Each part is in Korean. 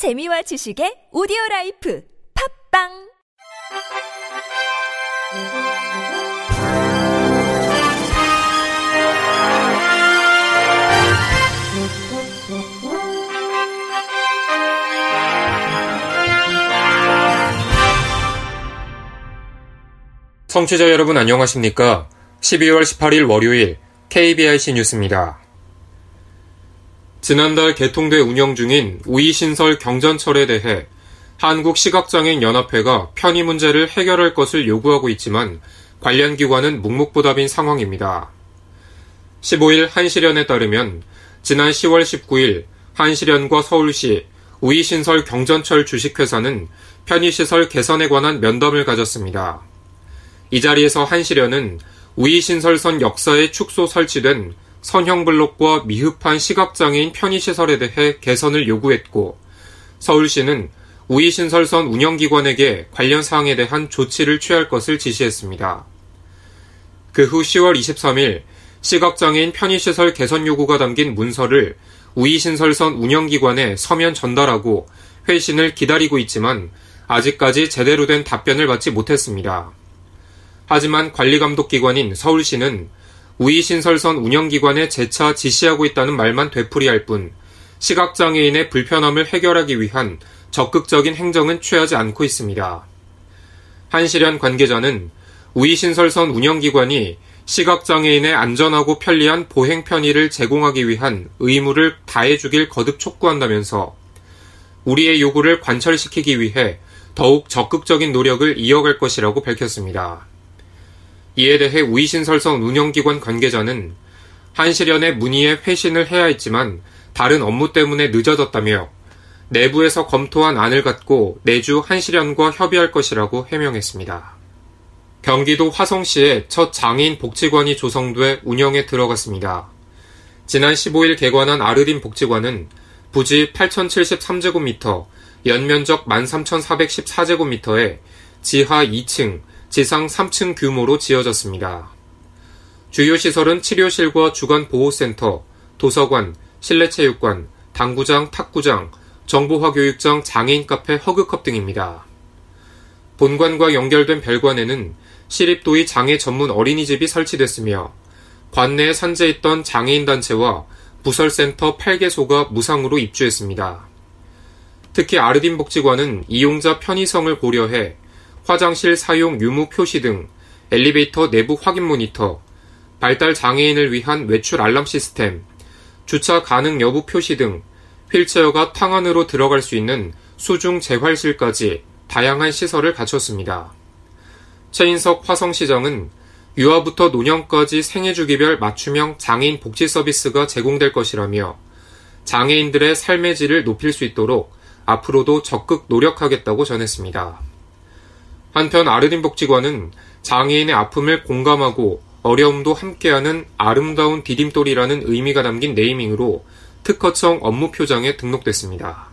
재미와 지식의 오디오 라이프 팝빵 청취자 여러분 안녕하십니까? 12월 18일 월요일 KBIC 뉴스입니다. 지난달 개통돼 운영 중인 우이신설 경전철에 대해 한국시각장애인연합회가 편의 문제를 해결할 것을 요구하고 있지만 관련 기관은 묵묵부답인 상황입니다. 15일 한시련에 따르면 지난 10월 19일 한시련과 서울시 우이신설 경전철 주식회사는 편의시설 개선에 관한 면담을 가졌습니다. 이 자리에서 한시련은 우이신설선 역사에 축소 설치된 선형 블록과 미흡한 시각장애인 편의시설에 대해 개선을 요구했고 서울시는 우이신설선 운영기관에게 관련 사항에 대한 조치를 취할 것을 지시했습니다. 그 후 10월 23일 시각장애인 편의시설 개선 요구가 담긴 문서를 우이신설선 운영기관에 서면 전달하고 회신을 기다리고 있지만 아직까지 제대로 된 답변을 받지 못했습니다. 하지만 관리감독기관인 서울시는 우이신설선 운영기관에 재차 지시하고 있다는 말만 되풀이할 뿐 시각장애인의 불편함을 해결하기 위한 적극적인 행정은 취하지 않고 있습니다. 한시련 관계자는 우이신설선 운영기관이 시각장애인의 안전하고 편리한 보행 편의를 제공하기 위한 의무를 다해주길 거듭 촉구한다면서 우리의 요구를 관철시키기 위해 더욱 적극적인 노력을 이어갈 것이라고 밝혔습니다. 이에 대해 우이신설선 운영기관 관계자는 한시련의 문의에 회신을 해야 했지만 다른 업무 때문에 늦어졌다며 내부에서 검토한 안을 갖고 내주 한시련과 협의할 것이라고 해명했습니다. 경기도 화성시에 첫 장애인 복지관이 조성돼 운영에 들어갔습니다. 지난 15일 개관한 아르딘 복지관은 부지 8,073제곱미터, 연면적 13,414제곱미터에 지하 2층, 지상 3층 규모로 지어졌습니다. 주요 시설은 치료실과 주간보호센터, 도서관, 실내체육관, 당구장, 탁구장, 정보화교육장, 장애인 카페, 허그컵 등입니다. 본관과 연결된 별관에는 시립도의 장애 전문 어린이집이 설치됐으며 관내에 산재했던 장애인 단체와 부설센터 8개소가 무상으로 입주했습니다. 특히 아르딘 복지관은 이용자 편의성을 고려해 화장실 사용 유무 표시 등 엘리베이터 내부 확인 모니터, 발달 장애인을 위한 외출 알람 시스템, 주차 가능 여부 표시 등 휠체어가 탕 안으로 들어갈 수 있는 수중 재활실까지 다양한 시설을 갖췄습니다. 최인석 화성시장은 유아부터 노년까지 생애주기별 맞춤형 장애인 복지 서비스가 제공될 것이라며 장애인들의 삶의 질을 높일 수 있도록 앞으로도 적극 노력하겠다고 전했습니다. 한편 아르딘 복지관은 장애인의 아픔을 공감하고 어려움도 함께하는 아름다운 디딤돌이라는 의미가 담긴 네이밍으로 특허청 업무 표장에 등록됐습니다.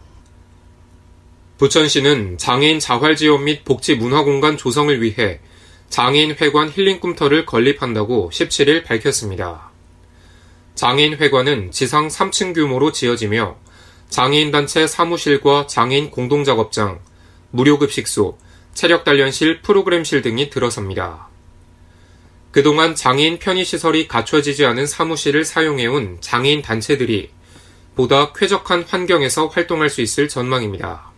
부천시는 장애인 자활 지원 및 복지 문화 공간 조성을 위해 장애인 회관 힐링 꿈터를 건립한다고 17일 밝혔습니다. 장애인 회관은 지상 3층 규모로 지어지며 장애인 단체 사무실과 장애인 공동작업장, 무료급식소, 체력 단련실, 프로그램실 등이 들어섭니다. 그동안 장애인 편의시설이 갖춰지지 않은 사무실을 사용해온 장애인 단체들이 보다 쾌적한 환경에서 활동할 수 있을 전망입니다.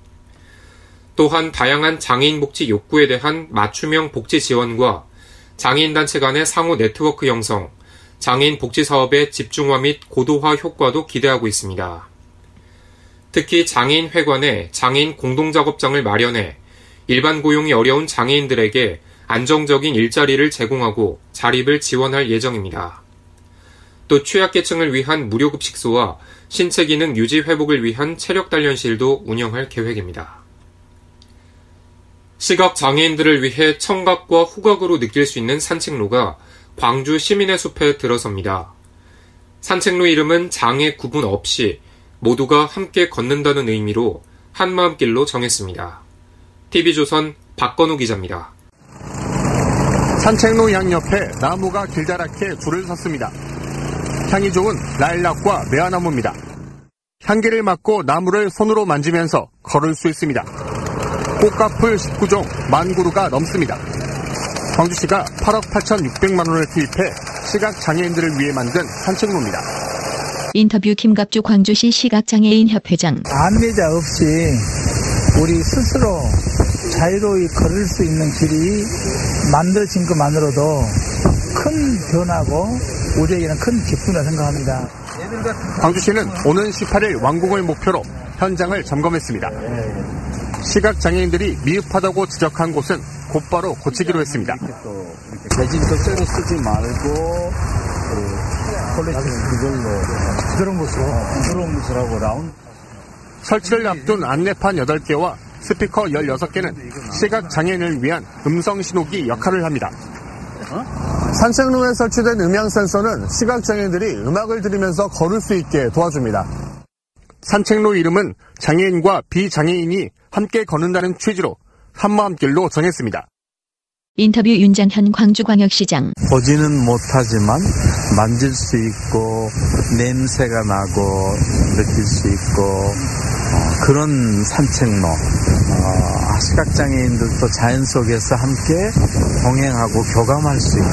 또한 다양한 장애인 복지 욕구에 대한 맞춤형 복지 지원과 장애인 단체 간의 상호 네트워크 형성, 장애인 복지 사업의 집중화 및 고도화 효과도 기대하고 있습니다. 특히 장애인 회관에 장애인 공동작업장을 마련해 일반 고용이 어려운 장애인들에게 안정적인 일자리를 제공하고 자립을 지원할 예정입니다. 또 취약계층을 위한 무료급식소와 신체 기능 유지 회복을 위한 체력 단련실도 운영할 계획입니다. 시각 장애인들을 위해 청각과 후각으로 느낄 수 있는 산책로가 광주 시민의 숲에 들어섭니다. 산책로 이름은 장애 구분 없이 모두가 함께 걷는다는 의미로 한마음길로 정했습니다. TV조선 박건우 기자입니다. 산책로 양옆에 나무가 길다랗게 줄을 섰습니다. 향이 좋은 라일락과 매화나무입니다. 향기를 맡고 나무를 손으로 만지면서 걸을 수 있습니다. 꽃가풀 19종 만 그루가 넘습니다. 광주시가 8억 8,600만 원을 투입해 시각 장애인들을 위해 만든 산책로입니다. 인터뷰 김갑주 광주시 시각장애인 협회장 안내자 없이 우리 스스로 자유로이 걸을 수 있는 길이 만들어진 것만으로도 큰 변화고 우리에게는 큰 기쁨이라 생각합니다. 광주시는 오는 18일 완공을 목표로 현장을 점검했습니다. 시각장애인들이 미흡하다고 지적한 곳은 곧바로 고치기로 했습니다. 재질도 쇠로 쓰지 말고 폴리스 그걸로 부드러운 것으로 부드러운 것으로 하고 라운 설치를 앞둔 안내판 8개와 스피커 16개는 시각장애인을 위한 음성 신호기 역할을 합니다. 산책로에 설치된 음향 센서는 시각장애인들이 음악을 들으면서 걸을 수 있게 도와줍니다. 산책로 이름은 장애인과 비장애인이 함께 걷는다는 취지로 한마음길로 정했습니다. 인터뷰 윤장현 광주광역시장 보지는 못하지만 만질 수 있고 냄새가 나고 느낄 수 있고 어, 그런 산책로 어, 시각장애인들도 자연 속에서 함께 동행하고 교감할 수 있는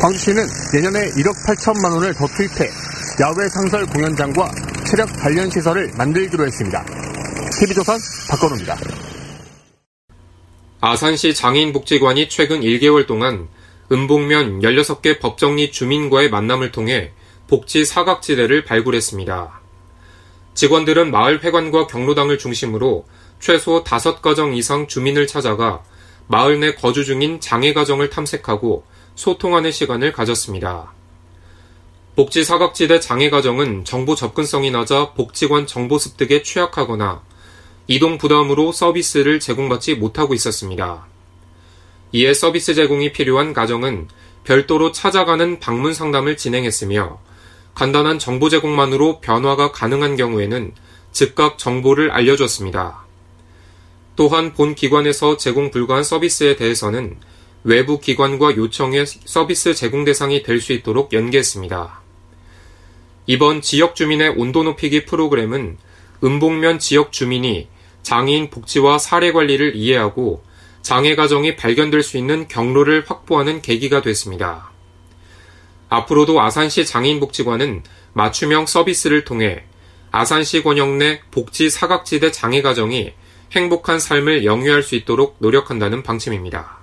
광주시는 내년에 1억 8천만 원을 더 투입해 야외 상설 공연장과 체력 단련 시설을 만들기로 했습니다. TV조선 박건우입니다. 아산시 장애인복지관이 최근 1개월 동안 음복면 16개 법정리 주민과의 만남을 통해 복지 사각지대를 발굴했습니다. 직원들은 마을 회관과 경로당을 중심으로 최소 5가정 이상 주민을 찾아가 마을 내 거주 중인 장애 가정을 탐색하고 소통하는 시간을 가졌습니다. 복지 사각지대 장애 가정은 정보 접근성이 낮아 복지관 정보 습득에 취약하거나 이동 부담으로 서비스를 제공받지 못하고 있었습니다. 이에 서비스 제공이 필요한 가정은 별도로 찾아가는 방문 상담을 진행했으며 간단한 정보 제공만으로 변화가 가능한 경우에는 즉각 정보를 알려줬습니다. 또한 본 기관에서 제공 불가한 서비스에 대해서는 외부 기관과 요청해 서비스 제공 대상이 될 수 있도록 연계했습니다. 이번 지역 주민의 온도 높이기 프로그램은 음복면 지역 주민이 장애인 복지와 사례 관리를 이해하고 장애 가정이 발견될 수 있는 경로를 확보하는 계기가 됐습니다. 앞으로도 아산시 장애인복지관은 맞춤형 서비스를 통해 아산시 권역 내 복지 사각지대 장애 가정이 행복한 삶을 영위할 수 있도록 노력한다는 방침입니다.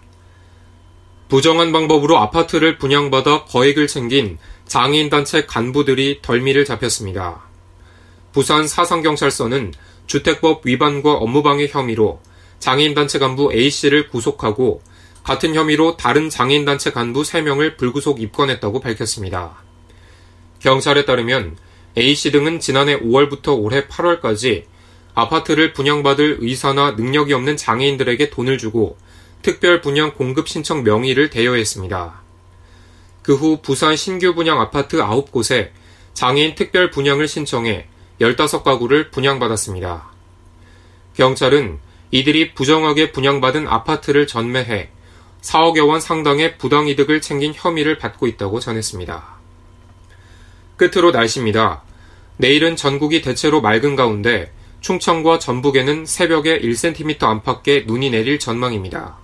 부정한 방법으로 아파트를 분양받아 거액을 챙긴 장애인 단체 간부들이 덜미를 잡혔습니다. 부산 사상경찰서는 주택법 위반과 업무방해 혐의로 장애인 단체 간부 A씨를 구속하고 같은 혐의로 다른 장애인단체 간부 3명을 불구속 입건했다고 밝혔습니다. 경찰에 따르면 A씨 등은 지난해 5월부터 올해 8월까지 아파트를 분양받을 의사나 능력이 없는 장애인들에게 돈을 주고 특별 분양 공급 신청 명의를 대여했습니다. 그 후 부산 신규 분양 아파트 9곳에 장애인 특별 분양을 신청해 15가구를 분양받았습니다. 경찰은 이들이 부정하게 분양받은 아파트를 전매해 4억여 원 상당의 부당이득을 챙긴 혐의를 받고 있다고 전했습니다. 끝으로 날씨입니다. 내일은 전국이 대체로 맑은 가운데 충청과 전북에는 새벽에 1cm 안팎의 눈이 내릴 전망입니다.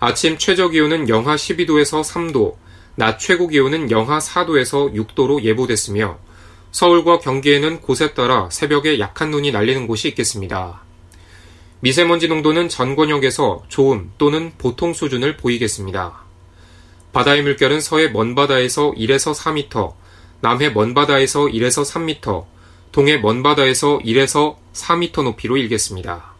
아침 최저 기온은 영하 12도에서 3도, 낮 최고 기온은 영하 4도에서 6도로 예보됐으며 서울과 경기에는 곳에 따라 새벽에 약한 눈이 날리는 곳이 있겠습니다. 미세먼지 농도는 전 권역에서 좋음 또는 보통 수준을 보이겠습니다. 바다의 물결은 서해 먼바다에서 1에서 4m, 남해 먼바다에서 1에서 3m, 동해 먼바다에서 1에서 4m 높이로 일겠습니다.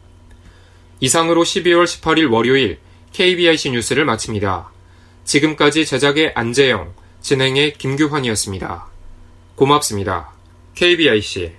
이상으로 12월 18일 월요일 KBIC 뉴스를 마칩니다. 지금까지 제작의 안재영, 진행의 김규환이었습니다. 고맙습니다. KBIC